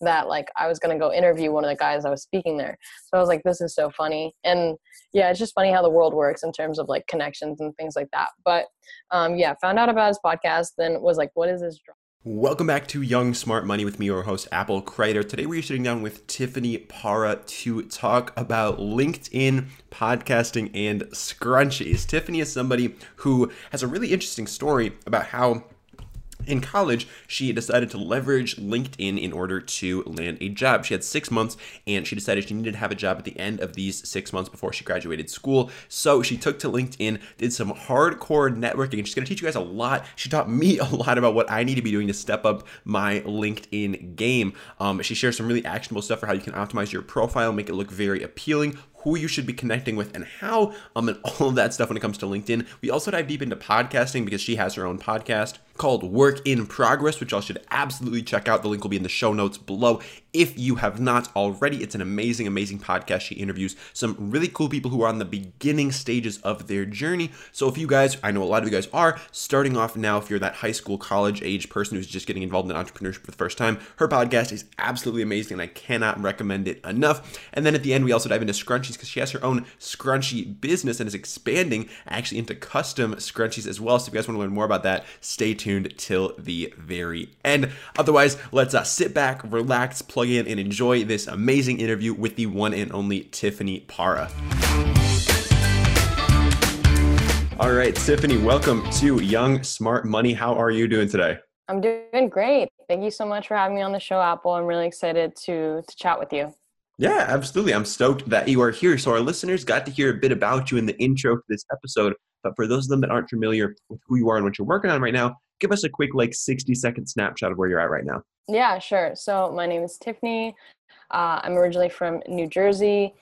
that like I was gonna go interview one of the guys I was speaking there. So I was like, this is so funny. And yeah, it's just funny how the world works in terms of like connections and things like that. But um, yeah, found out about his podcast, then was like, what is this? Welcome back to Young Smart Money with me, your host, Apple Kreider. Today we're sitting down with Tiffany Para to talk about LinkedIn, podcasting, and scrunchies. Tiffany is somebody who has a really interesting story about how in college, she decided to leverage LinkedIn in order to land a job. She had six months and she decided she needed to have a job at the end of these six months before she graduated school. So she took to LinkedIn, did some hardcore networking, and she's gonna teach you guys a lot. She taught me a lot about what I need to be doing to step up my LinkedIn game. Um, she shares some really actionable stuff for how you can optimize your profile, make it look very appealing, who you should be connecting with, and how, um, and all of that stuff when it comes to LinkedIn. We also dive deep into podcasting because she has her own podcast called Work in Progress, which y'all should absolutely check out. The link will be in the show notes below if you have not already. It's an amazing, amazing podcast. She interviews some really cool people who are on the beginning stages of their journey. So if you guys, I know a lot of you guys are starting off now, if you're that high school, college age person who's just getting involved in entrepreneurship for the first time, her podcast is absolutely amazing and I cannot recommend it enough. And then at the end, we also dive into scrunchies because she has her own scrunchie business and is expanding actually into custom scrunchies as well. So if you guys want to learn more about that, stay tuned tuned till the very end. Otherwise, let's uh, sit back, relax, plug in, and enjoy this amazing interview with the one and only Tiffany Para. All right, Tiffany, welcome to Young Smart Money. How are you doing today? I'm doing great. Thank you so much for having me on the show, Apple. I'm really excited to to chat with you. Yeah, absolutely. I'm stoked that you are here. So our listeners got to hear a bit about you in the intro to this episode. But for those of them that aren't familiar with who you are and what you're working on right now, give us a quick like 60 second snapshot of where you're at right now. Yeah, sure. So my name is Tiffany. Uh, I'm originally from New Jersey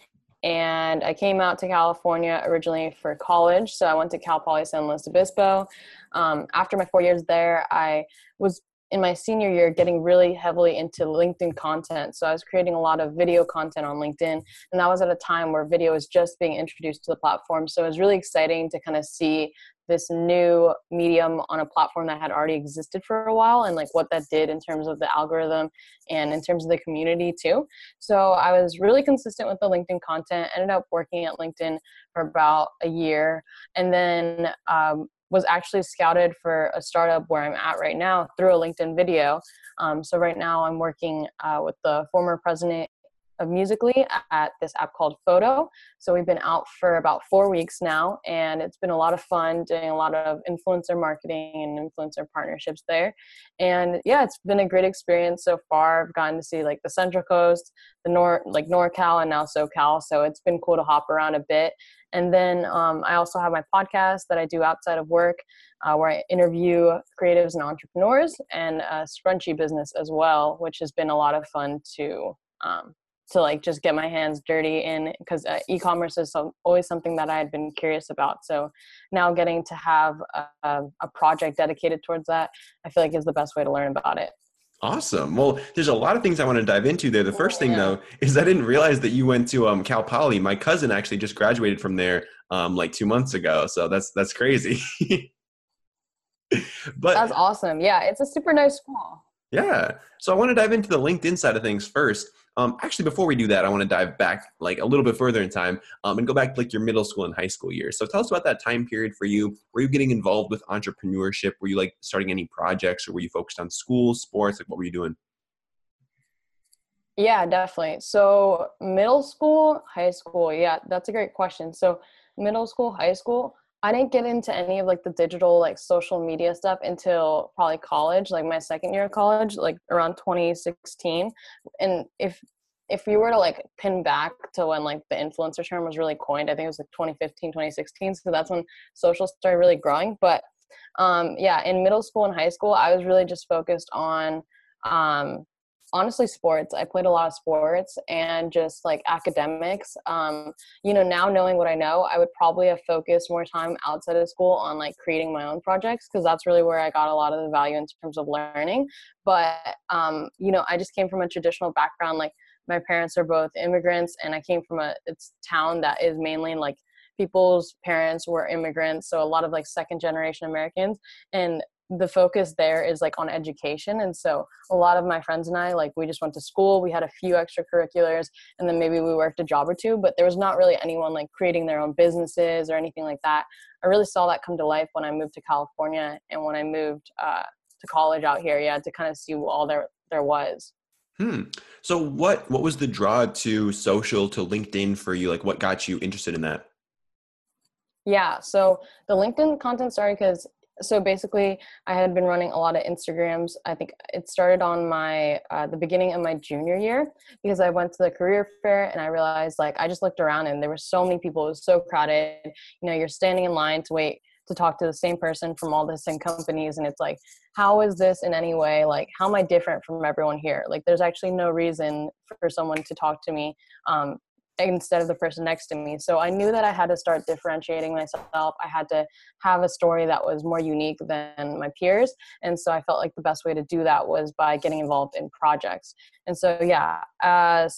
and I came out to California originally for college. So I went to Cal Poly San Luis Obispo. Um, after my four years there, I was in my senior year getting really heavily into LinkedIn content. So I was creating a lot of video content on LinkedIn. And that was at a time where video was just being introduced to the platform. So it was really exciting to kind of see this new medium on a platform that had already existed for a while and like what that did in terms of the algorithm and in terms of the community too. So I was really consistent with the LinkedIn content, ended up working at LinkedIn for about a year, and then um, was actually scouted for a startup where I'm at right now through a LinkedIn video. Um, so right now I'm working uh, with the former president of Musical.ly at this app called Photo. So we've been out for about four weeks now, and it's been a lot of fun doing a lot of influencer marketing and influencer partnerships there. And yeah, it's been a great experience so far. I've gotten to see like the Central Coast, the Nor like NorCal, and now SoCal. So it's been cool to hop around a bit. And then um, I also have my podcast that I do outside of work, uh, where I interview creatives and entrepreneurs, and a scrunchy business as well, which has been a lot of fun to um, to like just get my hands dirty in because uh, e-commerce is always something that I had been curious about. So now getting to have a, a project dedicated towards that, I feel like is the best way to learn about it. Awesome. Well, there's a lot of things I want to dive into there. The first thing, though, is I didn't realize that you went to um, Cal Poly. My cousin actually just graduated from there um, like two months ago. So that's that's crazy. but that's awesome. Yeah, it's a super nice school. Yeah. So I want to dive into the LinkedIn side of things first. Um, actually, before we do that, I want to dive back like a little bit further in time um, and go back to like your middle school and high school years. So tell us about that time period for you. Were you getting involved with entrepreneurship? Were you like starting any projects or were you focused on school, sports? Like what were you doing? Yeah, definitely. So middle school, high school. Yeah, that's a great question. So middle school, high school, I didn't get into any of like the digital like social media stuff until probably college, like my second year of college, like around 2016. And if if you were to like pin back to when like the influencer term was really coined, I think it was like 2015, 2016. So that's when social started really growing. But um, yeah, in middle school and high school, I was really just focused on um, honestly sports i played a lot of sports and just like academics um, you know now knowing what i know i would probably have focused more time outside of school on like creating my own projects because that's really where i got a lot of the value in terms of learning. But um, you know i just came from a traditional background like my parents are both immigrants and i came from a it's town that is mainly like people's parents were immigrants so a lot of like second generation americans. And the focus there is like on education and so a lot of my friends and i like we just went to school we had a few extracurriculars and then maybe we worked a job or two but there was not really anyone like creating their own businesses or anything like that. I really saw that come to life when i moved to california and when i moved uh, to college out here yeah to kind of see all there there was. Hmm. So what what was the draw to social to linkedin for you? Like what got you interested in that? Yeah so the linkedin content started because so basically i had been running a lot of instagrams. I think it started on my uh, the beginning of my junior year because i went to the career fair and i realized like i just looked around and there were so many people. It was so crowded. You know you're standing in line to wait to talk to the same person from all the same companies and it's like how is this in any way? Like how am i different from everyone here? Like there's actually no reason for someone to talk to me um, instead of the person next to me. So I knew that I had to start differentiating myself. I had to have a story that was more unique than my peers. And so I felt like the best way to do that was by getting involved in projects. And so, yeah, uh,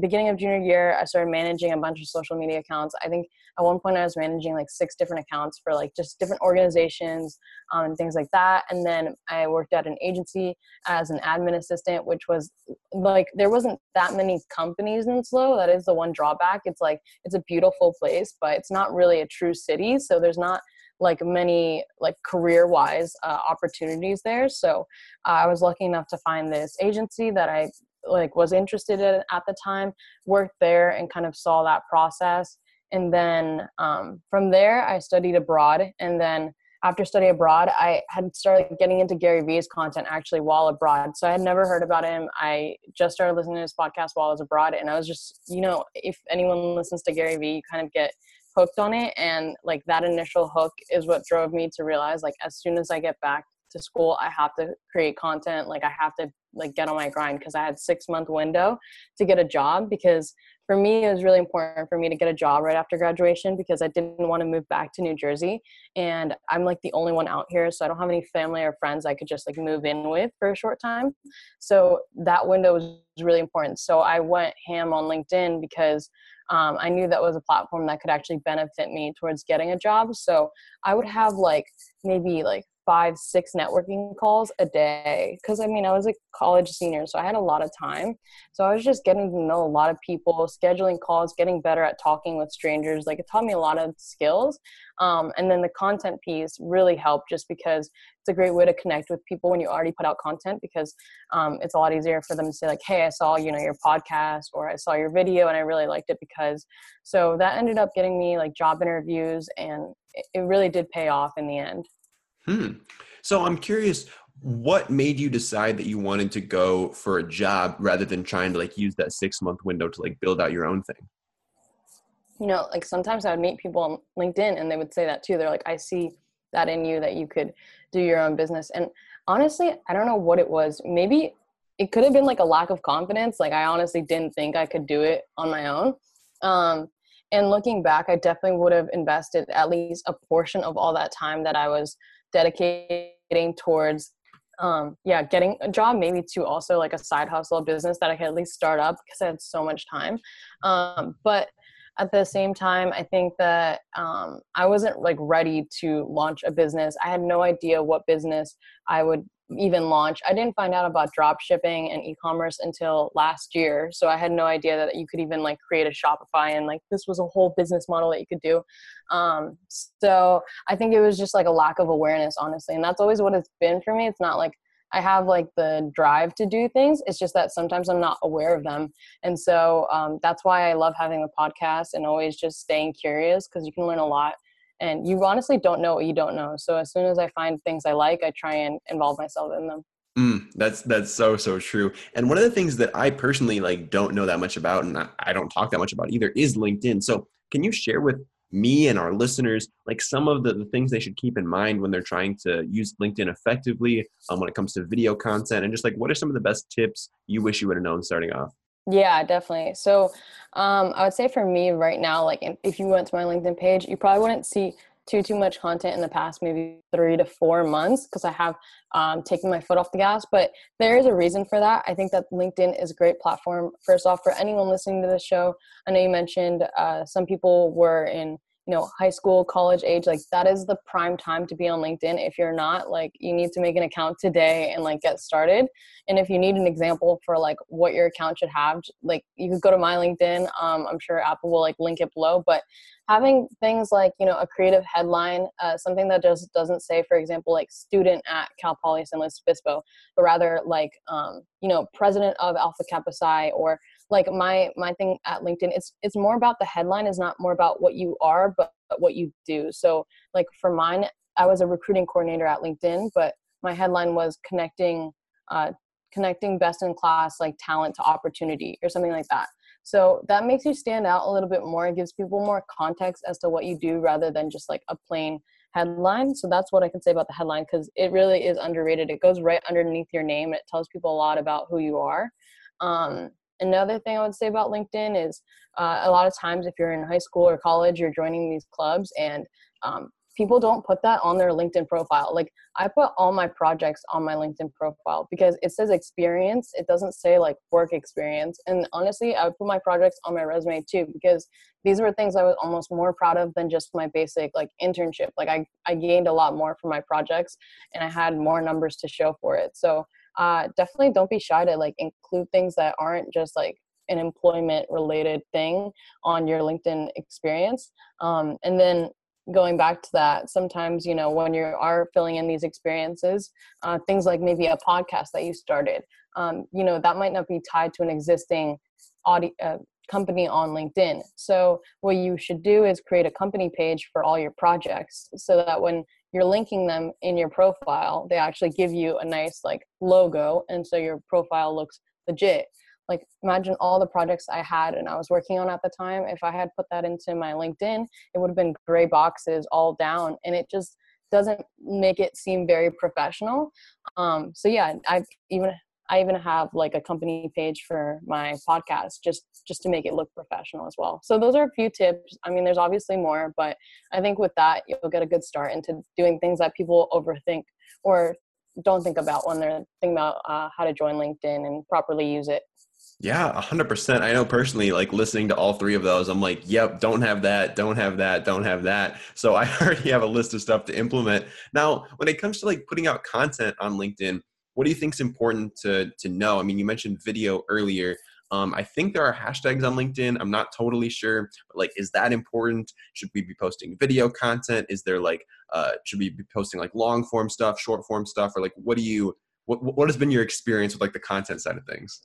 beginning of junior year, I started managing a bunch of social media accounts. I think at one point I was managing like six different accounts for like just different organizations um, and things like that. And then I worked at an agency as an admin assistant, which was like there wasn't that many companies in SLO. That is the one drawback. It's like it's a beautiful place, but it's not really a true city. So there's not like many like career wise uh, opportunities there so uh, i was lucky enough to find this agency that i like was interested in at the time worked there and kind of saw that process. And then um, from there i studied abroad. And then after studying abroad i had started getting into gary vee's content actually while abroad. So i had never heard about him. I just started listening to his podcast while i was abroad. And i was just you know if anyone listens to gary vee you kind of get hooked on it. And like that initial hook is what drove me to realize like as soon as i get back to school i have to create content. Like i have to like get on my grind because i had six month window to get a job because for me it was really important for me to get a job right after graduation because i didn't want to move back to new jersey and i'm like the only one out here so i don't have any family or friends i could just like move in with for a short time so that window was really important so i went ham on linkedin because um, I knew that was a platform that could actually benefit me towards getting a job. So I would have like maybe like five, six networking calls a day. Cause I mean, I was a college senior, so I had a lot of time. So I was just getting to know a lot of people, scheduling calls, getting better at talking with strangers. Like it taught me a lot of skills. Um, and then the content piece really helped just because it's a great way to connect with people when you already put out content because um, it's a lot easier for them to say like, hey, I saw, you know, your podcast or I saw your video and I really liked it because so that ended up getting me like job interviews and it really did pay off in the end. Hmm. So I'm curious, what made you decide that you wanted to go for a job rather than trying to like use that six month window to like build out your own thing? You know, like sometimes I would meet people on LinkedIn and they would say that too. They're like, I see that in you that you could do your own business. And honestly, I don't know what it was. Maybe it could have been like a lack of confidence. Like I honestly didn't think I could do it on my own. Um, and looking back, I definitely would have invested at least a portion of all that time that I was dedicating towards um, yeah getting a job maybe to also like a side hustle business that i could at least start up because i had so much time. Um, but at the same time i think that um, i wasn't like ready to launch a business. I had no idea what business i would even launch. I didn't find out about drop shipping and e-commerce until last year. So I had no idea that you could even like create a Shopify and like this was a whole business model that you could do. Um, so I think it was just like a lack of awareness, honestly. And that's always what it's been for me. It's not like I have like the drive to do things. It's just that sometimes I'm not aware of them. And so um, that's why I love having the podcast and always just staying curious because you can learn a lot and you honestly don't know what you don't know. So as soon as i find things i like i try and involve myself in them. Mm, that's that's so so true. And one of the things that i personally like don't know that much about and I, I don't talk that much about either is linkedin. So can you share with me and our listeners like some of the, the things they should keep in mind when they're trying to use linkedin effectively um, when it comes to video content? And just like what are some of the best tips you wish you would have known starting off yeah, definitely. So um, I would say for me right now, like if you went to my LinkedIn page, you probably wouldn't see too too much content in the past maybe three to four months because I have um, taken my foot off the gas. But there is a reason for that. I think that LinkedIn is a great platform. First off, for anyone listening to this show, I know you mentioned uh, some people were in you know high school college age like that is the prime time to be on linkedin. If you're not like you need to make an account today and like get started. And if you need an example for like what your account should have like you could go to my linkedin. Um, i'm sure apple will like link it below. But having things like you know a creative headline uh, something that just doesn't say for example like student at cal poly san luis obispo but rather like um, you know president of alpha kappa psi or like my my thing at linkedin it's it's more about the headline is not more about what you are but, but what you do. So like for mine i was a recruiting coordinator at linkedin but my headline was connecting uh, connecting best in class like talent to opportunity or something like that. So that makes you stand out a little bit more. It gives people more context as to what you do rather than just like a plain headline. So that's what i can say about the headline because it really is underrated. It goes right underneath your name. And it tells people a lot about who you are. Um, Another thing I would say about LinkedIn is uh, a lot of times if you're in high school or college, you're joining these clubs and um, people don't put that on their LinkedIn profile. Like I put all my projects on my LinkedIn profile because it says experience. It doesn't say like work experience. And honestly, I would put my projects on my resume too because these were things I was almost more proud of than just my basic like internship. Like I, I gained a lot more from my projects and I had more numbers to show for it. So uh, definitely don't be shy to like include things that aren't just like an employment related thing on your LinkedIn experience. Um, and then going back to that, sometimes, you know, when you are filling in these experiences, uh, things like maybe a podcast that you started, um, you know, that might not be tied to an existing audio, uh, company on LinkedIn. So what you should do is create a company page for all your projects so that when you're linking them in your profile they actually give you a nice like logo and so your profile looks legit. Like imagine all the projects i had and i was working on at the time if i had put that into my linkedin it would have been gray boxes all down and it just doesn't make it seem very professional. Um, so yeah i've even I even have like a company page for my podcast just just to make it look professional as well. So those are a few tips. I mean, there's obviously more, but I think with that you'll get a good start into doing things that people overthink or don't think about when they're thinking about uh, how to join LinkedIn and properly use it. Yeah, 100%. I know personally, like listening to all three of those, I'm like, yep, don't have that, don't have that, don't have that. So I already have a list of stuff to implement. Now, when it comes to like putting out content on LinkedIn, what do you think is important to to know? I mean, you mentioned video earlier. Um, I think there are hashtags on LinkedIn. I'm not totally sure, but like, is that important? Should we be posting video content? Is there like, uh, should we be posting like long form stuff, short form stuff, or like, what do you, what what has been your experience with like the content side of things?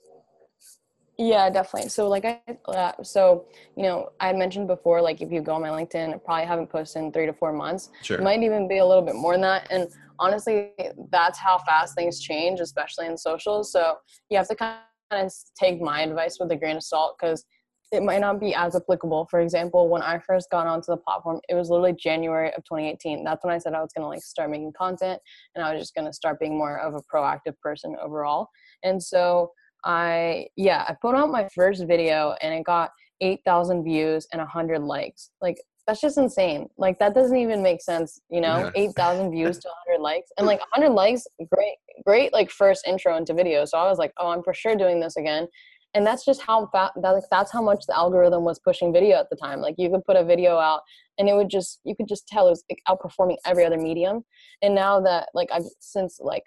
Yeah, definitely. So like I, uh, so you know, I mentioned before, like if you go on my LinkedIn, I probably haven't posted in three to four months. Sure. It might even be a little bit more than that. And honestly, that's how fast things change, especially in socials. So you have to kind of take my advice with a grain of salt because it might not be as applicable. For example, when I first got onto the platform, it was literally January of 2018. That's when I said I was going to like start making content and I was just going to start being more of a proactive person overall. And so I, yeah, I put out my first video and it got 8,000 views and 100 likes. Like that's just insane. Like that doesn't even make sense, you know? Yeah. 8,000 views to 100 likes and like 100 likes, great great like first intro into video. So I was like, "Oh, I'm for sure doing this again." And that's just how that, like that's how much the algorithm was pushing video at the time. Like you could put a video out and it would just you could just tell it was like, outperforming every other medium. And now that like I've since like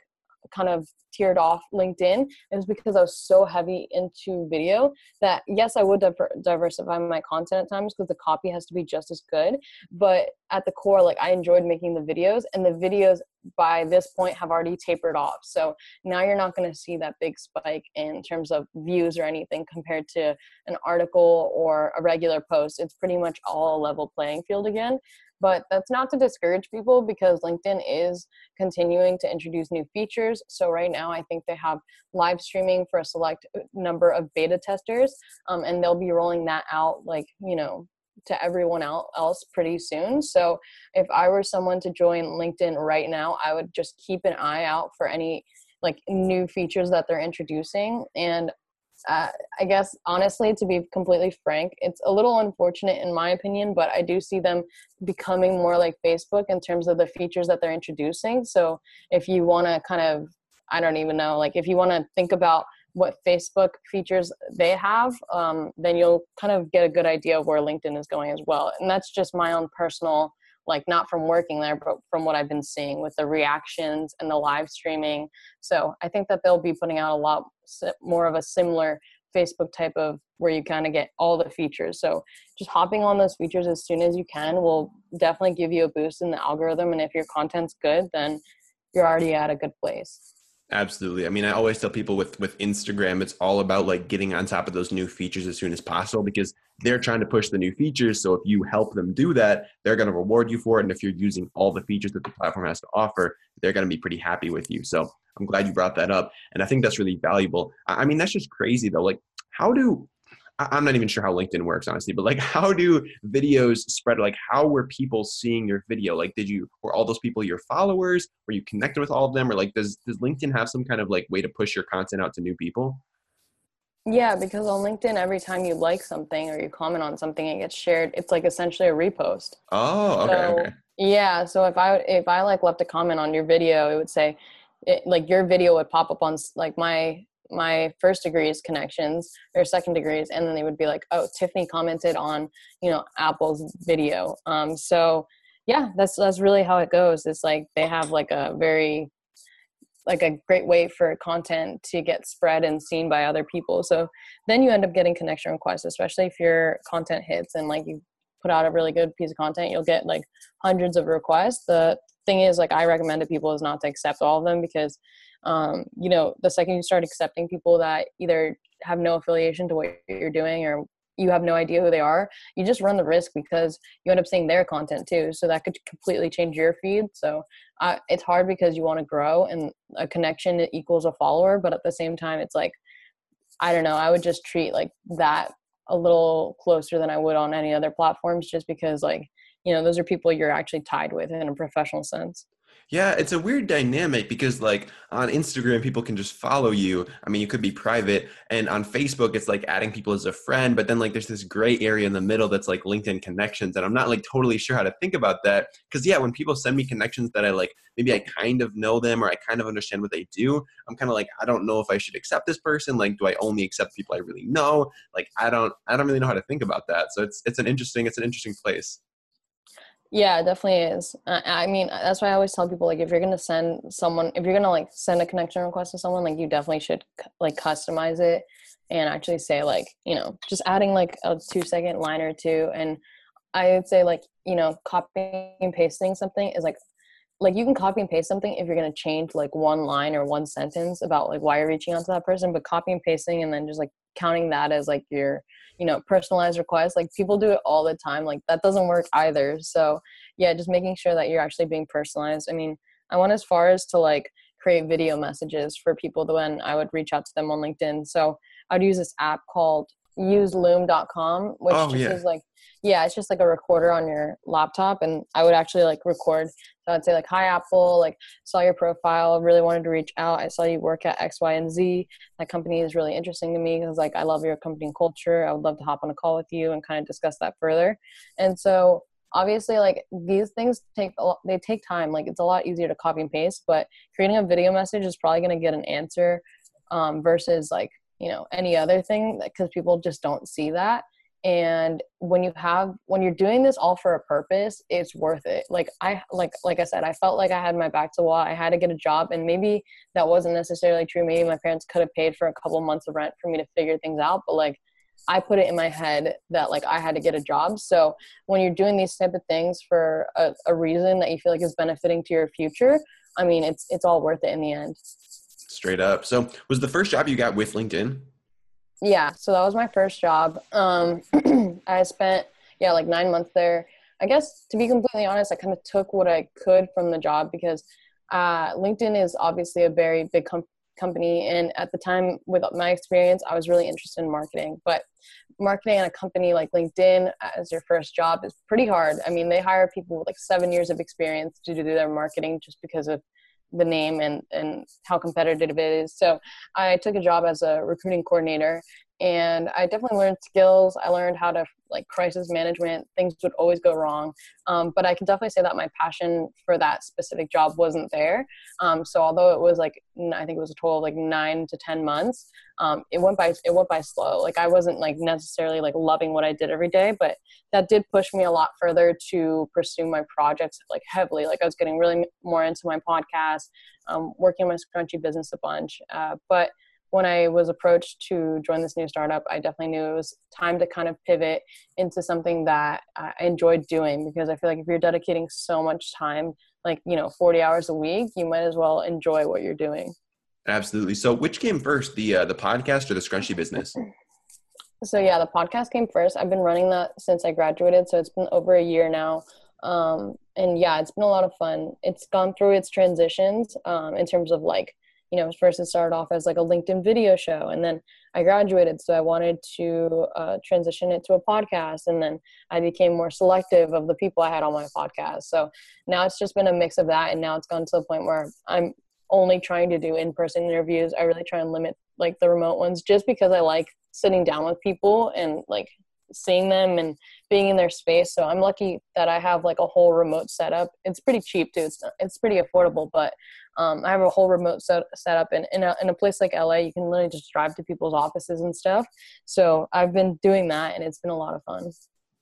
kind of tiered off LinkedIn is because I was so heavy into video that yes, I would diver- diversify my content at times because the copy has to be just as good. But at the core, like I enjoyed making the videos, and the videos by this point have already tapered off. So now you're not going to see that big spike in terms of views or anything compared to an article or a regular post. It's pretty much all a level playing field again. But that's not to discourage people because LinkedIn is continuing to introduce new features. So right now, I think they have live streaming for a select uh, number of beta testers, um, and they'll be rolling that out like you know to everyone else pretty soon. So if I were someone to join LinkedIn right now, I would just keep an eye out for any like new features that they're introducing and uh, I guess honestly, to be completely frank, it's a little unfortunate in my opinion, but I do see them becoming more like Facebook in terms of the features that they're introducing. So if you want to kind of, I don't even know, like if you want to think about what Facebook features they have, um, then you'll kind of get a good idea of where LinkedIn is going as well. And that's just my own personal, like not from working there, but from what I've been seeing with the reactions and the live streaming. So I think that they'll be putting out a lot more of a similar Facebook type of where you kind of get all the features. So just hopping on those features as soon as you can will definitely give you a boost in the algorithm. And if your content's good, then you're already at a good place. Absolutely. I mean, I always tell people with with Instagram, it's all about like getting on top of those new features as soon as possible because they're trying to push the new features. So if you help them do that, they're going to reward you for it. And if you're using all the features that the platform has to offer, they're going to be pretty happy with you. So I'm glad you brought that up, and I think that's really valuable. I mean, that's just crazy though. Like, how do I'm not even sure how LinkedIn works, honestly, but like, how do videos spread? Like, how were people seeing your video? Like, did you, were all those people your followers? Were you connected with all of them? Or like, does, does LinkedIn have some kind of like way to push your content out to new people? Yeah, because on LinkedIn, every time you like something or you comment on something, it gets shared. It's like essentially a repost. Oh, okay. So, okay. Yeah. So if I, if I like left a comment on your video, it would say, it, like your video would pop up on like my my first degrees connections or second degrees and then they would be like oh tiffany commented on you know apple's video um so yeah that's that's really how it goes it's like they have like a very like a great way for content to get spread and seen by other people. So then you end up getting connection requests especially if your content hits and like you put out a really good piece of content you'll get like hundreds of requests. The thing is like i recommend to people is not to accept all of them because um, you know the second you start accepting people that either have no affiliation to what you're doing or you have no idea who they are you just run the risk because you end up seeing their content too. So that could completely change your feed. So uh, it's hard because you want to grow and a connection equals a follower but at the same time it's like i don't know i would just treat like that a little closer than i would on any other platforms just because like you know those are people you're actually tied with in a professional sense yeah, it's a weird dynamic because like on Instagram people can just follow you. I mean, you could be private and on Facebook it's like adding people as a friend, but then like there's this gray area in the middle that's like LinkedIn connections and I'm not like totally sure how to think about that cuz yeah, when people send me connections that I like maybe I kind of know them or I kind of understand what they do, I'm kind of like I don't know if I should accept this person, like do I only accept people I really know? Like I don't I don't really know how to think about that. So it's it's an interesting it's an interesting place. Yeah, it definitely is. I mean, that's why I always tell people like if you're gonna send someone, if you're gonna like send a connection request to someone, like you definitely should like customize it and actually say like you know just adding like a two second line or two. And I would say like you know copying and pasting something is like like you can copy and paste something if you're going to change like one line or one sentence about like why you're reaching out to that person but copy and pasting and then just like counting that as like your you know personalized request like people do it all the time like that doesn't work either. So yeah just making sure that you're actually being personalized. I mean i went as far as to like create video messages for people when i would reach out to them on linkedin. So i'd use this app called useloom.com which oh, yeah. is like yeah it's just like a recorder on your laptop and i would actually like record. So i'd say like hi apple like saw your profile really wanted to reach out. I saw you work at x y and z. That company is really interesting to me because like i love your company culture. I would love to hop on a call with you and kind of discuss that further. And so obviously like these things take a lot, they take time. Like it's a lot easier to copy and paste but creating a video message is probably going to get an answer um, versus like you know any other thing because people just don't see that. And when you have when you're doing this all for a purpose it's worth it. Like i like like i said i felt like i had my back to wall. I had to get a job and maybe that wasn't necessarily true. Maybe my parents could have paid for a couple months of rent for me to figure things out but like i put it in my head that like i had to get a job. So when you're doing these type of things for a, a reason that you feel like is benefiting to your future i mean it's it's all worth it in the end straight up. So, was the first job you got with LinkedIn? Yeah, so that was my first job. Um, I spent yeah like nine months there. I guess to be completely honest, I kind of took what I could from the job because uh, LinkedIn is obviously a very big com- company, and at the time, with my experience, I was really interested in marketing. But marketing at a company like LinkedIn as your first job is pretty hard. I mean, they hire people with like seven years of experience to do their marketing just because of the name and and how competitive it is. So I took a job as a recruiting coordinator, and I definitely learned skills. I learned how to like crisis management. Things would always go wrong, um, but I can definitely say that my passion for that specific job wasn't there. Um, so although it was like I think it was a total of like nine to ten months, um, it went by it went by slow. Like I wasn't like necessarily like loving what I did every day, but that did push me a lot further to pursue my projects like heavily. Like I was getting really more into my podcast, um, working on my scrunchy business a bunch, uh, but when I was approached to join this new startup, I definitely knew it was time to kind of pivot into something that I enjoyed doing because I feel like if you're dedicating so much time, like, you know, 40 hours a week, you might as well enjoy what you're doing. Absolutely. So, which came first, the uh, the podcast or the scrunchy business? So yeah, the podcast came first. I've been running that since I graduated, so it's been over a year now. Um, and yeah, it's been a lot of fun. It's gone through its transitions um, in terms of like you know, first it started off as like a LinkedIn video show, and then I graduated, so I wanted to uh, transition it to a podcast, and then I became more selective of the people I had on my podcast. So now it's just been a mix of that, and now it's gone to the point where I'm only trying to do in-person interviews. I really try and limit like the remote ones, just because I like sitting down with people and like seeing them and being in their space. So I'm lucky that I have like a whole remote setup. It's pretty cheap too. It's it's pretty affordable, but um, I have a whole remote set, setup in in a, in a place like LA. You can literally just drive to people's offices and stuff. So I've been doing that, and it's been a lot of fun.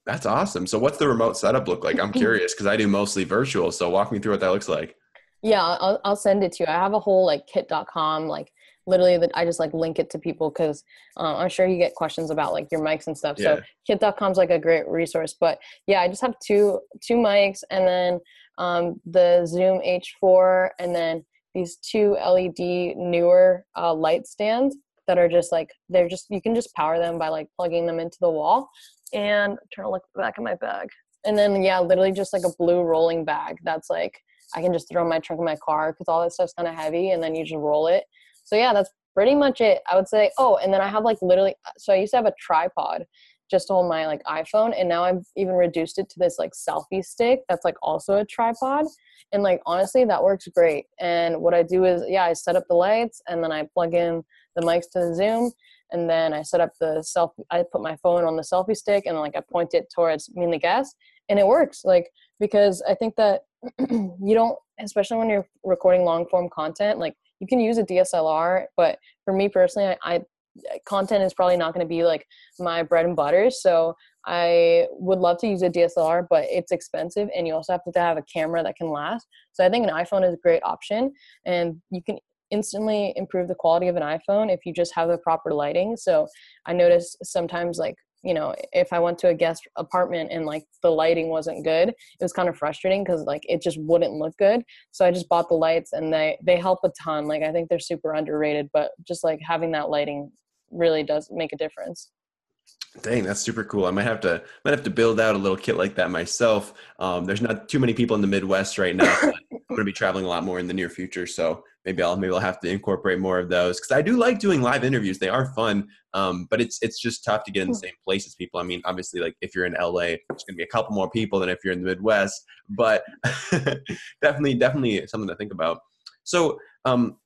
That's awesome. So what's the remote setup look like? I'm curious because I do mostly virtual. So walk me through what that looks like. Yeah, I'll, I'll send it to you. I have a whole like kit.com like literally that I just like link it to people because um, I'm sure you get questions about like your mics and stuff. Yeah. So kit.com's like a great resource. But yeah, I just have two two mics and then um, the Zoom H4 and then these two LED Neewer uh, light stands that are just like they're just you can just power them by like plugging them into the wall. And turn to look back at my bag. And then yeah literally just like a blue rolling bag that's like i can just throw in my trunk of my car because all that stuff's kind of heavy and then you just roll it. So yeah, that's pretty much it. I would say, oh, and then I have like literally, so I used to have a tripod just hold my like iPhone, and now I've even reduced it to this like selfie stick that's like also a tripod. And like honestly, that works great. And what I do is, yeah, I set up the lights, and then I plug in the mics to the Zoom, and then I set up the self. I put my phone on the selfie stick, and like I point it towards me and the guest, and it works. Like because I think that you don't, especially when you're recording long form content, like you can use a DSLR, but for me personally, I, I content is probably not going to be like my bread and butter. So I would love to use a DSLR, but it's expensive, and you also have to have a camera that can last. So I think an iPhone is a great option, and you can instantly improve the quality of an iPhone if you just have the proper lighting. So I notice sometimes like you know if i went to a guest apartment and like the lighting wasn't good it was kind of frustrating because like it just wouldn't look good so i just bought the lights and they they help a ton like i think they're super underrated but just like having that lighting really does make a difference Dang, that's super cool. I might have to might have to build out a little kit like that myself. Um, there's not too many people in the Midwest right now. I'm going to be traveling a lot more in the near future, so maybe I'll maybe I'll have to incorporate more of those because I do like doing live interviews. They are fun, um, but it's it's just tough to get in the hmm. same place as people. I mean, obviously, like if you're in LA, there's going to be a couple more people than if you're in the Midwest, but definitely definitely something to think about. So, um,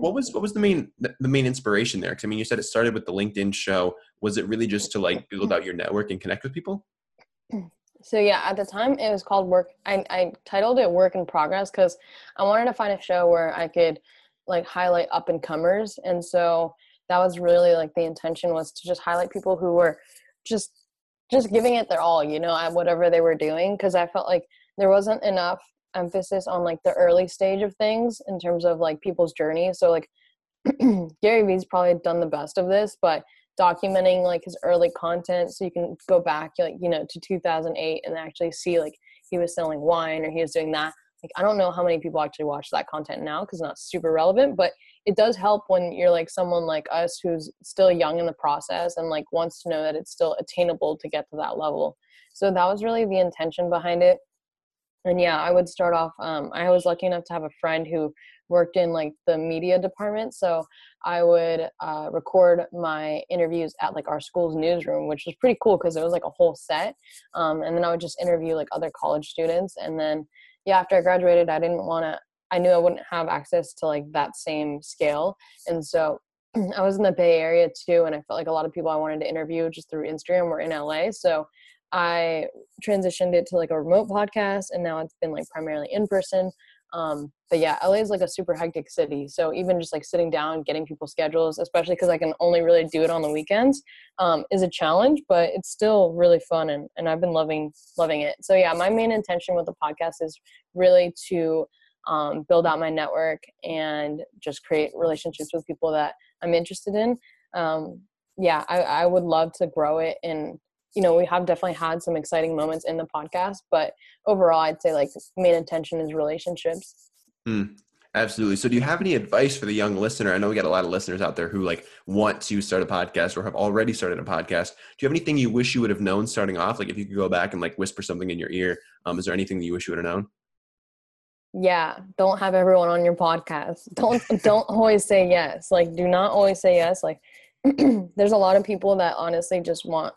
what was what was the main the main inspiration there? Because I mean, you said it started with the LinkedIn show. Was it really just to like build mm-hmm. out your network and connect with people? So yeah, at the time it was called work. I I titled it work in progress because I wanted to find a show where I could like highlight up and comers, and so that was really like the intention was to just highlight people who were just just giving it their all, you know, at whatever they were doing. Because I felt like there wasn't enough emphasis on like the early stage of things in terms of like people's journey. So like Gary Vee's probably done the best of this, but documenting like his early content so you can go back like you know to 2008 and actually see like he was selling wine or he was doing that. Like i don't know how many people actually watch that content now because it's not super relevant but it does help when you're like someone like us who's still young in the process and like wants to know that it's still attainable to get to that level. So that was really the intention behind it and yeah i would start off um, i was lucky enough to have a friend who worked in like the media department so i would uh, record my interviews at like our school's newsroom which was pretty cool because it was like a whole set um, and then i would just interview like other college students and then yeah after i graduated i didn't want to i knew i wouldn't have access to like that same scale and so I was in the Bay Area too, and I felt like a lot of people I wanted to interview just through Instagram were in LA. So I transitioned it to like a remote podcast, and now it's been like primarily in person. Um, but yeah, LA is like a super hectic city. So even just like sitting down, getting people schedules, especially because I can only really do it on the weekends, um, is a challenge. But it's still really fun, and and I've been loving loving it. So yeah, my main intention with the podcast is really to um, build out my network and just create relationships with people that I'm interested in. Um, yeah, I, I would love to grow it and you know we have definitely had some exciting moments in the podcast but overall i'd say like main intention is relationships. Mm, absolutely. So do you have any advice for the young listener? I know we got a lot of listeners out there who like want to start a podcast or have already started a podcast. Do you have anything you wish you would have known starting off? Like if you could go back and like whisper something in your ear um, is there anything that you wish you would have known? Yeah. Don't have everyone on your podcast. Don't don't always say yes. Like do not always say yes. Like there's a lot of people that honestly just want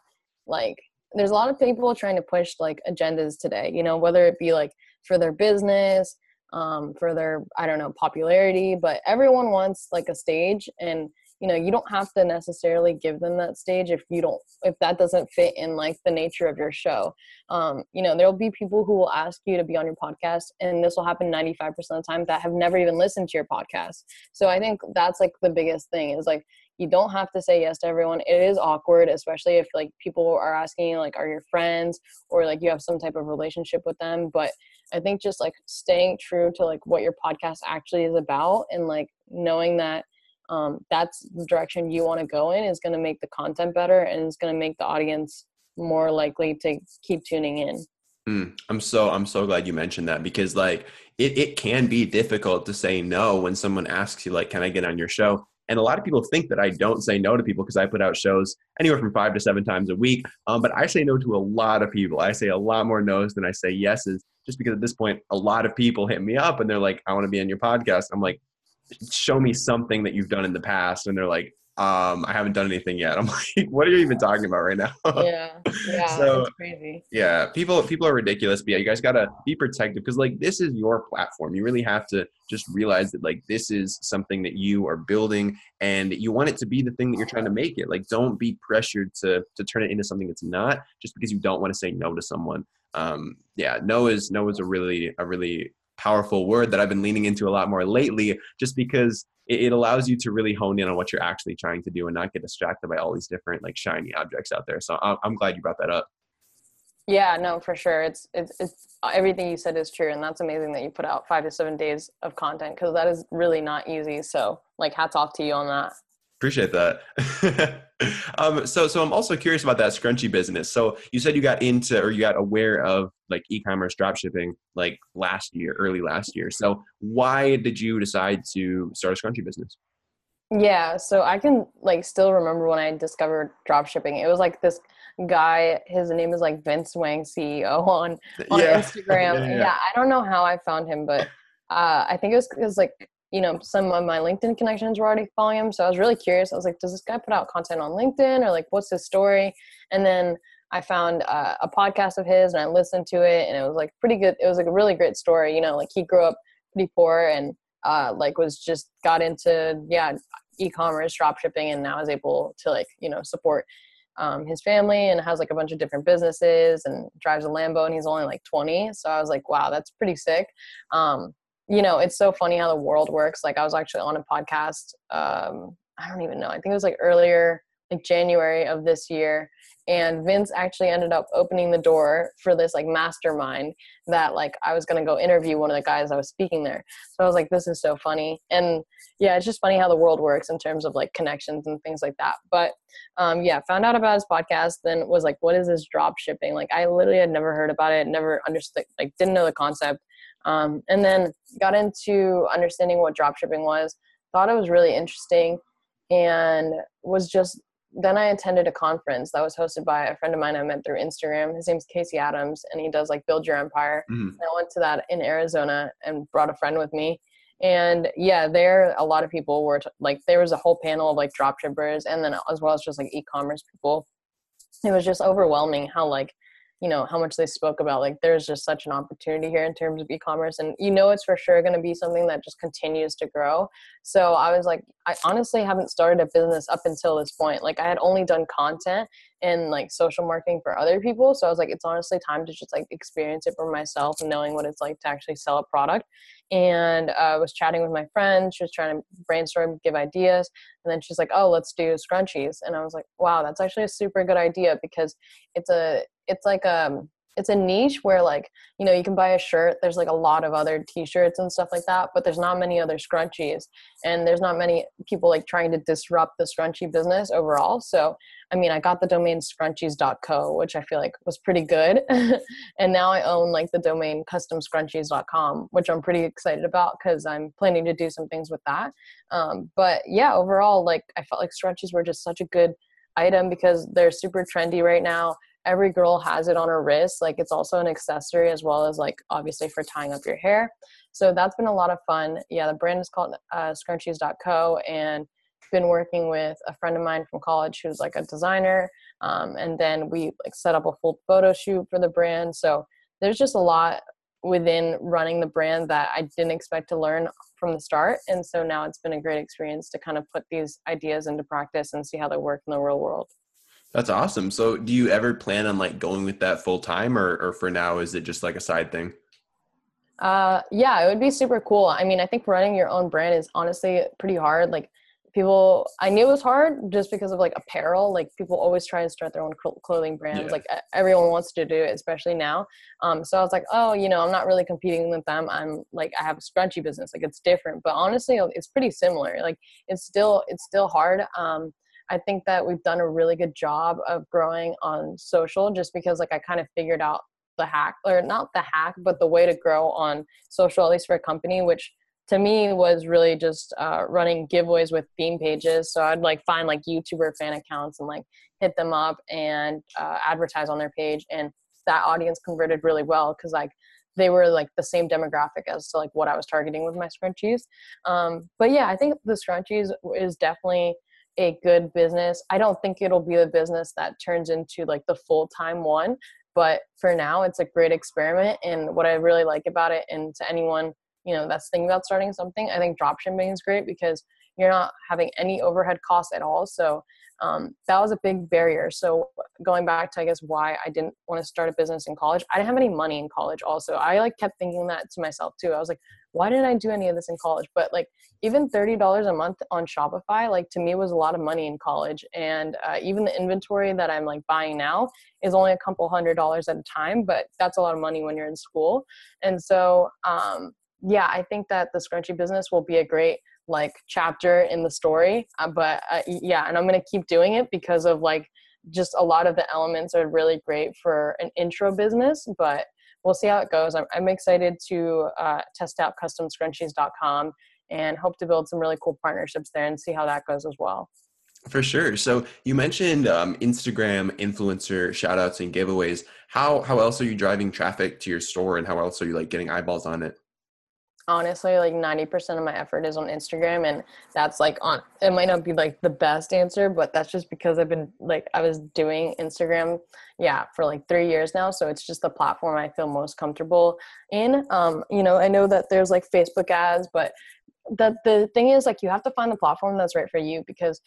like there's a lot of people trying to push like agendas today you know whether it be like for their business um, for their i don't know popularity but everyone wants like a stage and you know you don't have to necessarily give them that stage if you don't if that doesn't fit in like the nature of your show. Um, you know there'll be people who will ask you to be on your podcast and this will happen 95% of the time that have never even listened to your podcast. So i think that's like the biggest thing is like you don't have to say yes to everyone. It is awkward especially if like people are asking like are your friends or like you have some type of relationship with them. But i think just like staying true to like what your podcast actually is about and like knowing that um, that's the direction you want to go in is going to make the content better and it's going to make the audience more likely to keep tuning in mm, i'm so i'm so glad you mentioned that because like it, it can be difficult to say no when someone asks you like can i get on your show and a lot of people think that I don't say no to people because I put out shows anywhere from five to seven times a week. Um, but I say no to a lot of people. I say a lot more no's than I say yeses, just because at this point, a lot of people hit me up and they're like, I want to be on your podcast. I'm like, show me something that you've done in the past and they're like um i haven't done anything yet. I'm like what are you even talking about right now? Yeah yeah so crazy. yeah people people are ridiculous but yeah you guys gotta be protective because like this is your platform. You really have to just realize that like this is something that you are building and you want it to be the thing that you're trying to make it. Like don't be pressured to to turn it into something it's not just because you don't want to say no to someone. Um yeah no is no is a really a really powerful word that I've been leaning into a lot more lately, just because it, allows you to really hone in on what you're actually trying to do and not get distracted by all these different like shiny objects out there. So I'm, I'm glad you brought that up. Yeah, no, for sure. It's, it's, it's everything you said is true. And that's amazing that you put out five to seven days of content because that is really not easy. So like hats off to you on that. Appreciate that. um, so, so I'm also curious about that scrunchy business. So you said you got into or you got aware of like e-commerce drop shipping like last year, early last year. So why did you decide to start a scrunchy business? Yeah, so I can like still remember when I discovered drop shipping. It was like this guy, his name is like Vince Wang CEO on on yeah. Instagram. yeah, yeah. yeah, I don't know how I found him, but uh, I think it was because like you know, some of my LinkedIn connections were already following him. So I was really curious. I was like, does this guy put out content on LinkedIn or like, what's his story? And then I found uh, a podcast of his and I listened to it and it was like pretty good. It was like a really great story. You know, like he grew up pretty poor and uh, like was just got into, yeah, e-commerce, drop shipping, and now is able to like, you know, support um, his family and has like a bunch of different businesses and drives a Lambo and he's only like 20. So I was like, wow, that's pretty sick. Um, you know, it's so funny how the world works. Like I was actually on a podcast. Um, I don't even know. I think it was like earlier, like January of this year, and Vince actually ended up opening the door for this like mastermind that like I was gonna go interview one of the guys I was speaking there. So I was like, this is so funny, and yeah, it's just funny how the world works in terms of like connections and things like that. But um, yeah, found out about his podcast, then was like, what is this drop shipping? Like I literally had never heard about it, never understood, like didn't know the concept um, and then got into understanding what dropshipping was, thought it was really interesting, and was just then I attended a conference that was hosted by a friend of mine I met through Instagram. His name's Casey Adams, and he does like Build Your Empire. Mm. I went to that in Arizona and brought a friend with me. And yeah, there a lot of people were t- like there was a whole panel of like dropshippers, and then as well as just like e-commerce people. It was just overwhelming how like you know how much they spoke about like there's just such an opportunity here in terms of e-commerce and you know it's for sure going to be something that just continues to grow. So i was like i honestly haven't started a business up until this point. Like i had only done content and like social marketing for other people so i was like it's honestly time to just like experience it for myself and knowing what it's like to actually sell a product. And uh, i was chatting with my friend she was trying to brainstorm give ideas and then she's like oh let's do scrunchies. And i was like wow that's actually a super good idea because it's a it's like um it's a niche where like you know you can buy a shirt there's like a lot of other t-shirts and stuff like that but there's not many other scrunchies and there's not many people like trying to disrupt the scrunchie business overall so i mean i got the domain scrunchies.co which i feel like was pretty good and now i own like the domain customscrunchies.com which i'm pretty excited about because i'm planning to do some things with that um, but yeah overall like i felt like scrunchies were just such a good item because they're super trendy right now every girl has it on her wrist like it's also an accessory as well as like obviously for tying up your hair. So that's been a lot of fun. Yeah the brand is called uh, scrunchies.co and been working with a friend of mine from college who's like a designer um, and then we like set up a full photo shoot for the brand. So there's just a lot within running the brand that i didn't expect to learn from the start and so now it's been a great experience to kind of put these ideas into practice and see how they work in the real world that's awesome. So, do you ever plan on like going with that full time, or or for now is it just like a side thing? Uh, yeah, it would be super cool. I mean, I think running your own brand is honestly pretty hard. Like people, I knew it was hard just because of like apparel. Like people always try and start their own clothing brands. Yeah. Like everyone wants to do it, especially now. Um, so I was like, oh, you know, I'm not really competing with them. I'm like, I have a scrunchy business. Like it's different, but honestly, it's pretty similar. Like it's still, it's still hard. Um, I think that we've done a really good job of growing on social just because like I kind of figured out the hack or not the hack but the way to grow on social at least for a company which to me was really just uh, running giveaways with theme pages. So i'd like find like youtuber fan accounts and like hit them up and uh, advertise on their page and that audience converted really well because like they were like the same demographic as to like what i was targeting with my scrunchies. Um, but yeah i think the scrunchies is definitely a good business. I don't think it'll be a business that turns into like the full time one, but for now, it's a great experiment. And what I really like about it, and to anyone you know that's thinking about starting something, I think dropshipping is great because you're not having any overhead costs at all. So um, that was a big barrier. So going back to I guess why I didn't want to start a business in college, I didn't have any money in college. Also, I like kept thinking that to myself too. I was like, why didn't I do any of this in college? But like even thirty dollars a month on Shopify, like to me was a lot of money in college. And uh, even the inventory that I'm like buying now is only a couple hundred dollars at a time, but that's a lot of money when you're in school. And so um, yeah, I think that the scrunchie business will be a great like chapter in the story uh, but uh, yeah and i'm to keep doing it because of like just a lot of the elements are really great for an intro business but we'll see how it goes. I'm, I'm excited to uh, test out customscrunchies.com and hope to build some really cool partnerships there and see how that goes as well. For sure. So you mentioned um, instagram influencer shout outs and giveaways. How how else are you driving traffic to your store and how else are you like getting eyeballs on it honestly like 90% of my effort is on instagram and that's like on it might not be like the best answer but that's just because i've been like i was doing instagram yeah for like three years now so it's just the platform i feel most comfortable in. Um you know i know that there's like facebook ads but the the thing is like you have to find the platform that's right for you because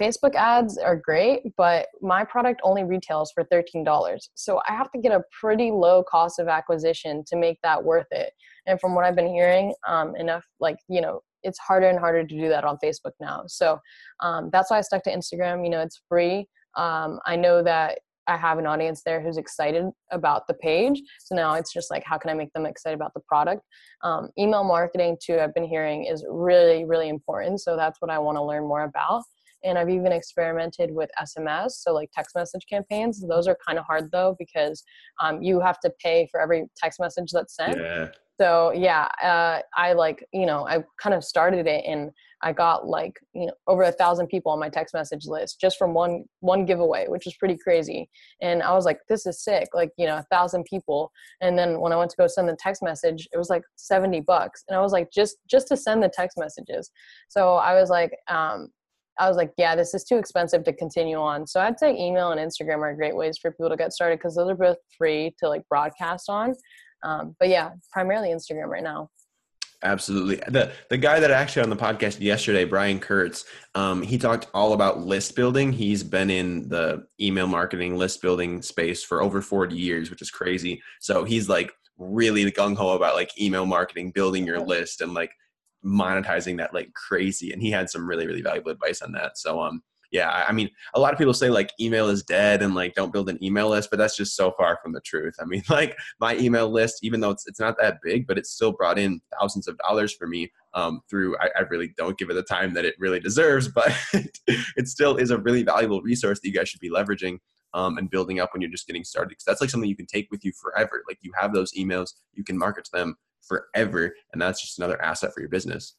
Facebook ads are great, but my product only retails for $13. So I have to get a pretty low cost of acquisition to make that worth it. And from what I've been hearing, um, enough like, you know, it's harder and harder to do that on Facebook now. So um, that's why I stuck to Instagram. You know, it's free. Um, I know that I have an audience there who's excited about the page. So now it's just like, how can I make them excited about the product? Um, email marketing, too, I've been hearing is really, really important. So that's what I want to learn more about and I've even experimented with SMS, so like text message campaigns. Those are kind of hard though because um, you have to pay for every text message that's sent. Yeah. So yeah, uh, I like you know I kind of started it and I got like you know over a thousand people on my text message list just from one one giveaway, which was pretty crazy. And I was like, this is sick, like you know a thousand people. And then when I went to go send the text message, it was like seventy bucks, and I was like, just just to send the text messages. So I was like, um, I was like, yeah, this is too expensive to continue on. So I'd say email and Instagram are great ways for people to get started because those are both free to like broadcast on. Um, but yeah, primarily Instagram right now. Absolutely. The the guy that actually on the podcast yesterday, Brian Kurtz, um, he talked all about list building. He's been in the email marketing list building space for over 40 years, which is crazy. So he's like really gung ho about like email marketing, building your list and like monetizing that like crazy. And he had some really, really valuable advice on that. So um yeah, I mean, a lot of people say like email is dead and like don't build an email list, but that's just so far from the truth. I mean, like my email list, even though it's it's not that big, but it still brought in thousands of dollars for me um, through. I, I really don't give it the time that it really deserves, but it still is a really valuable resource that you guys should be leveraging. Um, and building up when you're just getting started because that's like something you can take with you forever like you have those emails you can market to them forever and that's just another asset for your business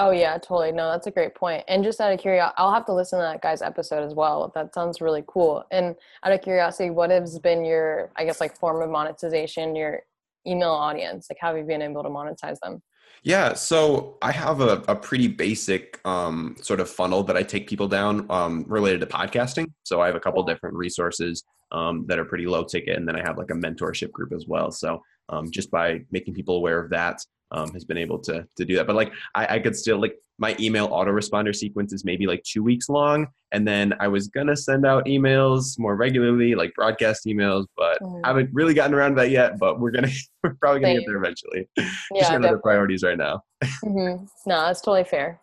Oh yeah, totally. No, that's a great point. And just out of curiosity, I'll have to listen to that guy's episode as well. That sounds really cool. And out of curiosity, what has been your, I guess, like form of monetization, your email audience? Like, how have you been able to monetize them? Yeah, so I have a, a pretty basic um, sort of funnel that I take people down um, related to podcasting. So I have a couple different resources um, that are pretty low ticket, and then I have like a mentorship group as well. So um, just by making people aware of that, um, has been able to to do that. But like I, I could still like my email autoresponder sequence is maybe like two weeks long, and then I was gonna send out emails more regularly, like broadcast emails, but mm. haven't really gotten around to that yet. But we're gonna we're probably gonna Same. get there eventually. Yeah, Just got other priorities right now. mm-hmm. No, that's totally fair.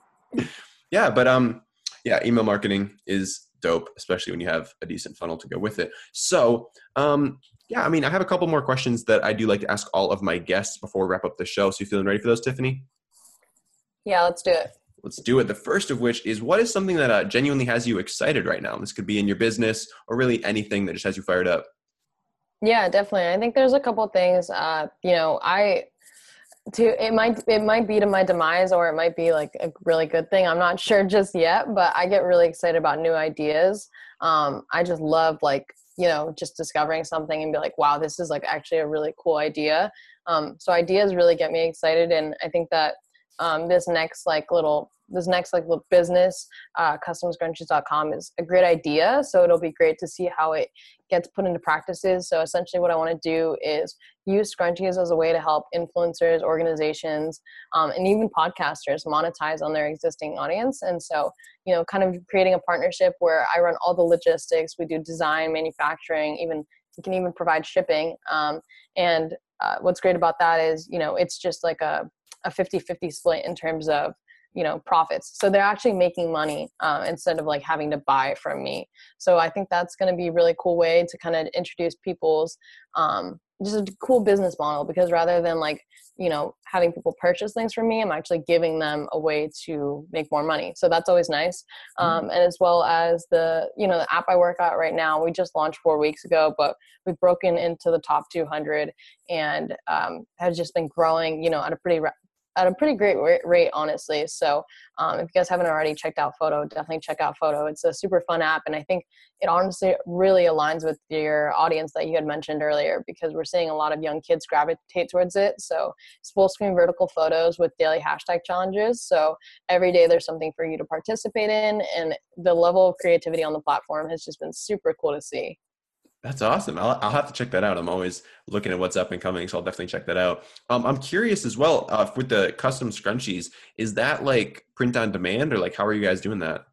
yeah, but um, yeah, email marketing is dope, especially when you have a decent funnel to go with it. So, um, yeah, I mean, I have a couple more questions that I do like to ask all of my guests before we wrap up the show. So, you feeling ready for those, Tiffany? Yeah, let's do it. Let's do it. The first of which is what is something that uh, genuinely has you excited right now? This could be in your business or really anything that just has you fired up. Yeah, definitely. I think there's a couple things. Uh, you know, I to it might it might be to my demise or it might be like a really good thing i'm not sure just yet but i get really excited about new ideas um i just love like you know just discovering something and be like wow this is like actually a really cool idea. Um so ideas really get me excited and i think that um this next like little this next like little business uh customscrunchies.com is a great idea. So it'll be great to see how it gets put into practices. So essentially what i want to do is use scrunchies as a way to help influencers organizations um, and even podcasters monetize on their existing audience. And so you know kind of creating a partnership where i run all the logistics we do design manufacturing even we can even provide shipping um, and uh, what's great about that is you know it's just like a a 50-50 split in terms of you know profits. So they're actually making money uh, instead of like having to buy from me. So i think that's going to be a really cool way to kind of introduce people's um, just a cool business model because rather than like you know having people purchase things from me i'm actually giving them a way to make more money. So that's always nice. Mm-hmm. um, and as well as the you know the app i work at right now we just launched four weeks ago but we've broken into the top 200 and um, has just been growing you know at a pretty at a pretty great rate, honestly. So um, if you guys haven't already checked out Foto, definitely check out Foto. It's a super fun app, and I think it honestly really aligns with your audience that you had mentioned earlier because we're seeing a lot of young kids gravitate towards it. So it's full screen vertical photos with daily hashtag challenges. So every day there's something for you to participate in, and the level of creativity on the platform has just been super cool to see. That's awesome. I'll, I'll have to check that out. I'm always looking at what's up and coming, so I'll definitely check that out. Um, I'm curious as well uh, with the custom scrunchies. Is that like print on demand, or like how are you guys doing that?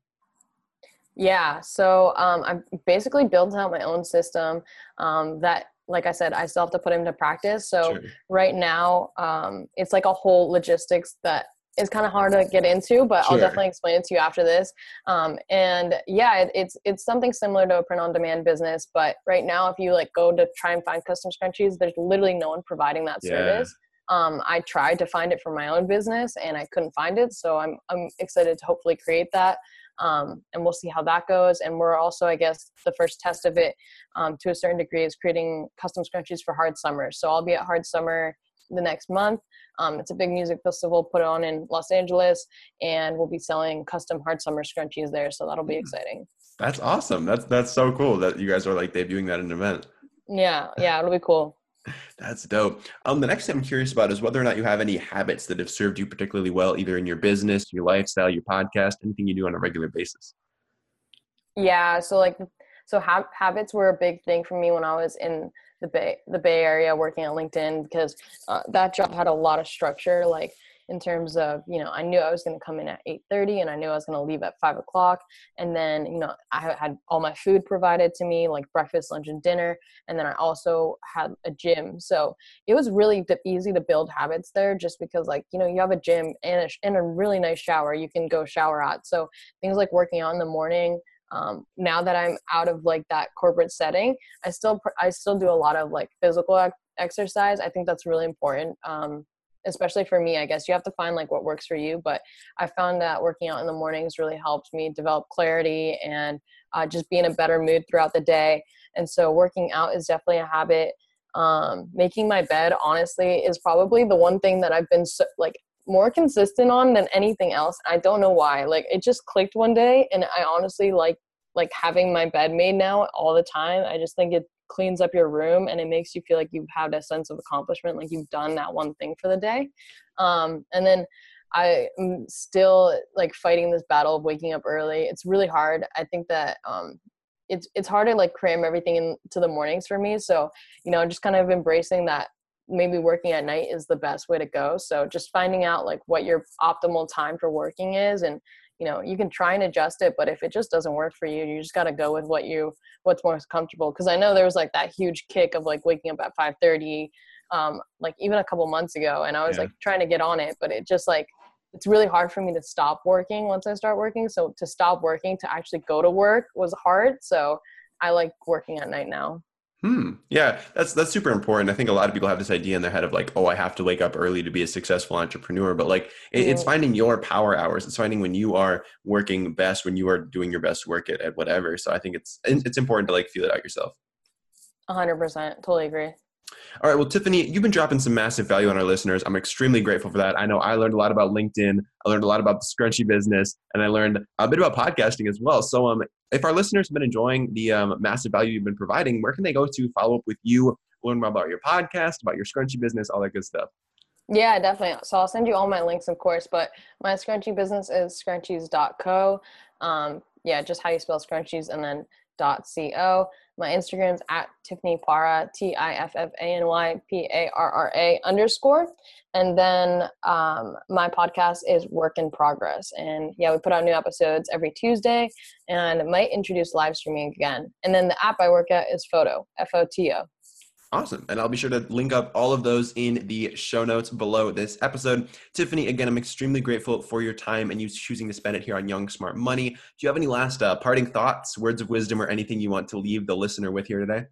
Yeah, so um, I basically built out my own system um, that, like I said, I still have to put into practice. So sure. right now, um, it's like a whole logistics that is kind of hard to get into, but sure. I'll definitely explain it to you after this. Um, and yeah, it, it's it's something similar to a print-on-demand business, but right now, if you like go to try and find custom scrunchies, there's literally no one providing that yeah. service. Um, I tried to find it for my own business and I couldn't find it, so I'm I'm excited to hopefully create that. Um, and we'll see how that goes. And we're also, I guess, the first test of it um, to a certain degree is creating custom scrunchies for Hard Summer. So I'll be at Hard Summer the next month. Um, it's a big music festival put on in Los Angeles, and we'll be selling custom hard summer scrunchies there. So that'll be hmm. exciting. That's awesome. That's that's so cool that you guys are like debuting that in an event. Yeah, yeah, it'll be cool. That's dope. Um, the next thing I'm curious about is whether or not you have any habits that have served you particularly well, either in your business, your lifestyle, your podcast, anything you do on a regular basis. Yeah, so like, so ha- habits were a big thing for me when I was in the Bay, the Bay Area, working at LinkedIn, because uh, that job had a lot of structure. Like, in terms of you know i knew i was going to come in at 8.30 and i knew i was going to leave at 5 o'clock. And then you know i had all my food provided to me like breakfast lunch and dinner. And then i also had a gym. So it was really easy to build habits there just because like you know you have a gym and a, and a really nice shower. You can go shower at. So things like working out in the morning um, now that i'm out of like that corporate setting i still i still do a lot of like physical exercise. I think that's really important um, especially for me i guess. You have to find like what works for you but i found that working out in the mornings really helped me develop clarity and uh, just be in a better mood throughout the day. And so working out is definitely a habit. Um, making my bed honestly is probably the one thing that i've been so, like more consistent on than anything else. I don't know why. Like it just clicked one day and i honestly like like having my bed made now all the time. I just think it cleans up your room and it makes you feel like you've had a sense of accomplishment like you've done that one thing for the day. Um, and then i'm still like fighting this battle of waking up early. It's really hard. I think that um, it's it's hard to like cram everything into the mornings for me. So you know just kind of embracing that maybe working at night is the best way to go. So just finding out like what your optimal time for working is and you know you can try and adjust it but if it just doesn't work for you you just got to go with what you what's most comfortable. Because i know there was like that huge kick of like waking up at 5.30 um, like even a couple months ago and i was yeah. like trying to get on it but it just like it's really hard for me to stop working once i start working. So to stop working to actually go to work was hard. So i like working at night now Hmm. Yeah, that's that's super important. I think a lot of people have this idea in their head of like, oh, I have to wake up early to be a successful entrepreneur. But like, it, it's finding your power hours. It's finding when you are working best, when you are doing your best work at, at whatever. So I think it's it's important to like feel it out yourself. hundred percent, totally agree. All right. Well, Tiffany, you've been dropping some massive value on our listeners. I'm extremely grateful for that. I know I learned a lot about LinkedIn. I learned a lot about the scrunchy business, and I learned a bit about podcasting as well. So, um, if our listeners have been enjoying the um, massive value you've been providing, where can they go to follow up with you, learn more about your podcast, about your scrunchy business, all that good stuff? Yeah, definitely. So I'll send you all my links, of course. But my scrunchy business is scrunchies.co. Um, yeah, just how you spell scrunchies and then .co. My Instagram's at Tiffany Parra, T I F F A N Y P A R R A underscore. And then um, my podcast is Work in Progress. And yeah, we put out new episodes every Tuesday and might introduce live streaming again. And then the app I work at is Foto, F O T O. Awesome. And I'll be sure to link up all of those in the show notes below this episode. Tiffany, again, I'm extremely grateful for your time and you choosing to spend it here on Young Smart Money. Do you have any last uh, parting thoughts, words of wisdom, or anything you want to leave the listener with here today?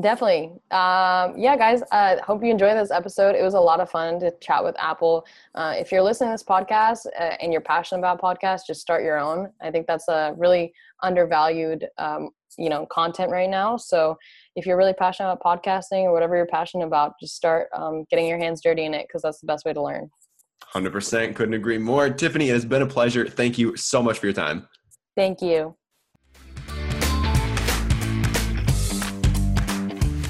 Definitely. Um, yeah, guys, I uh, hope you enjoyed this episode. It was a lot of fun to chat with Apple. Uh, if you're listening to this podcast uh, and you're passionate about podcasts, just start your own. I think that's a really undervalued, um, you know, content right now. So if you're really passionate about podcasting or whatever you're passionate about, just start um, getting your hands dirty in it because that's the best way to learn. 100%. Couldn't agree more. Tiffany, it has been a pleasure. Thank you so much for your time. Thank you.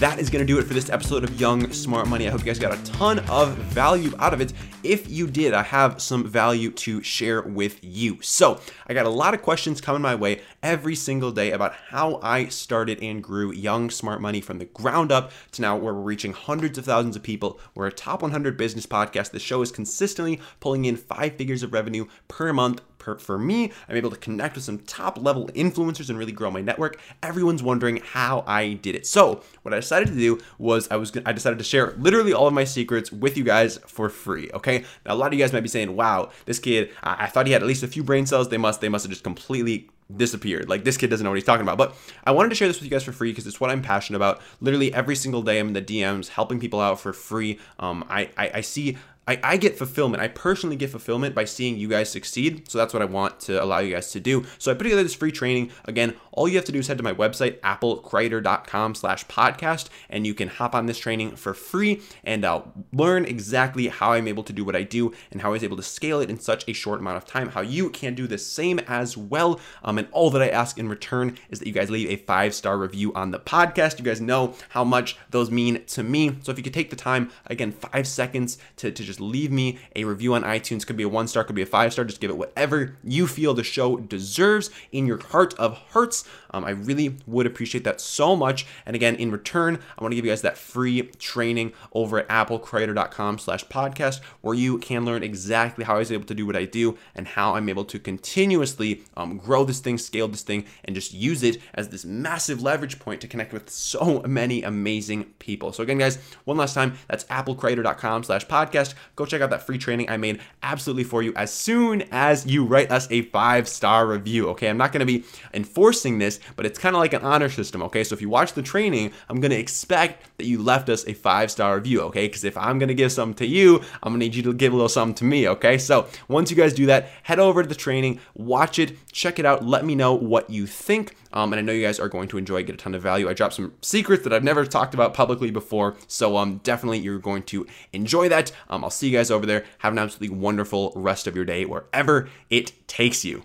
That is to do it for this episode of Young Smart Money. I hope you guys got a ton of value out of it. If you did, I have some value to share with you. So, I got a lot of questions coming my way every single day about how I started and grew Young Smart Money from the ground up to now where we're reaching hundreds of thousands of people. We're a top 100 business podcast. The show is consistently pulling in five figures of revenue per month per, for me, I'm able to connect with some top level influencers and really grow my network. Everyone's wondering how I did it. So, what I decided to do was I was I decided to share literally all of my secrets with you guys for free. Okay. Now, a lot of you guys might be saying, "Wow, this kid! I, I thought he had at least a few brain cells. They must they must have just completely disappeared. Like this kid doesn't know what he's talking about. But I wanted to share this with you guys for free because it's what I'm passionate about. Literally every single day I'm in the DMs helping people out for free. Um, I, I, I see I, I get fulfillment. I personally get fulfillment by seeing you guys succeed. So that's what I want to allow you guys to do. So I put together this free training. Again, all you have to do is head to my website, applecreator.com slash podcast, and you can hop on this training for free and uh, learn exactly how I'm able to do what I do and how I was able to scale it in such a short amount of time, how you can do the same as well. Um, and all that I ask in return is that you guys leave a five-star review on the podcast. You guys know how much those mean to me. So if you could take the time, again, five seconds to, to just leave me a review on iTunes, could be a one star, could be a five star, just give it whatever you feel the show deserves in your heart of hearts. Um, I really would appreciate that so much. And again, in return, I want to give you guys that free training over at applecreator.com slash podcast, where you can learn exactly how I was able to do what I do and how I'm able to continuously um, grow this thing, scale this thing, and just use it as this massive leverage point to connect with so many amazing people. So again, guys, one last time, that's applecreator.com slash podcast. Go check out that free training I made absolutely for you as soon as you write us a five star review. Okay, I'm not to be enforcing this, but it's kind of like an honor system, okay? So if you watch the training, I'm gonna expect that you left us a five star review, okay? Because if I'm gonna give something to you, I'm gonna need you to give a little something to me, okay? So once you guys do that, head over to the training, watch it, check it out, let me know what you think. Um, and I know you guys are going to enjoy, get a ton of value. I dropped some secrets that I've never talked about publicly before, so um, definitely you're going to enjoy that. Um, I'll see you guys over there. Have an absolutely wonderful rest of your day wherever it takes you.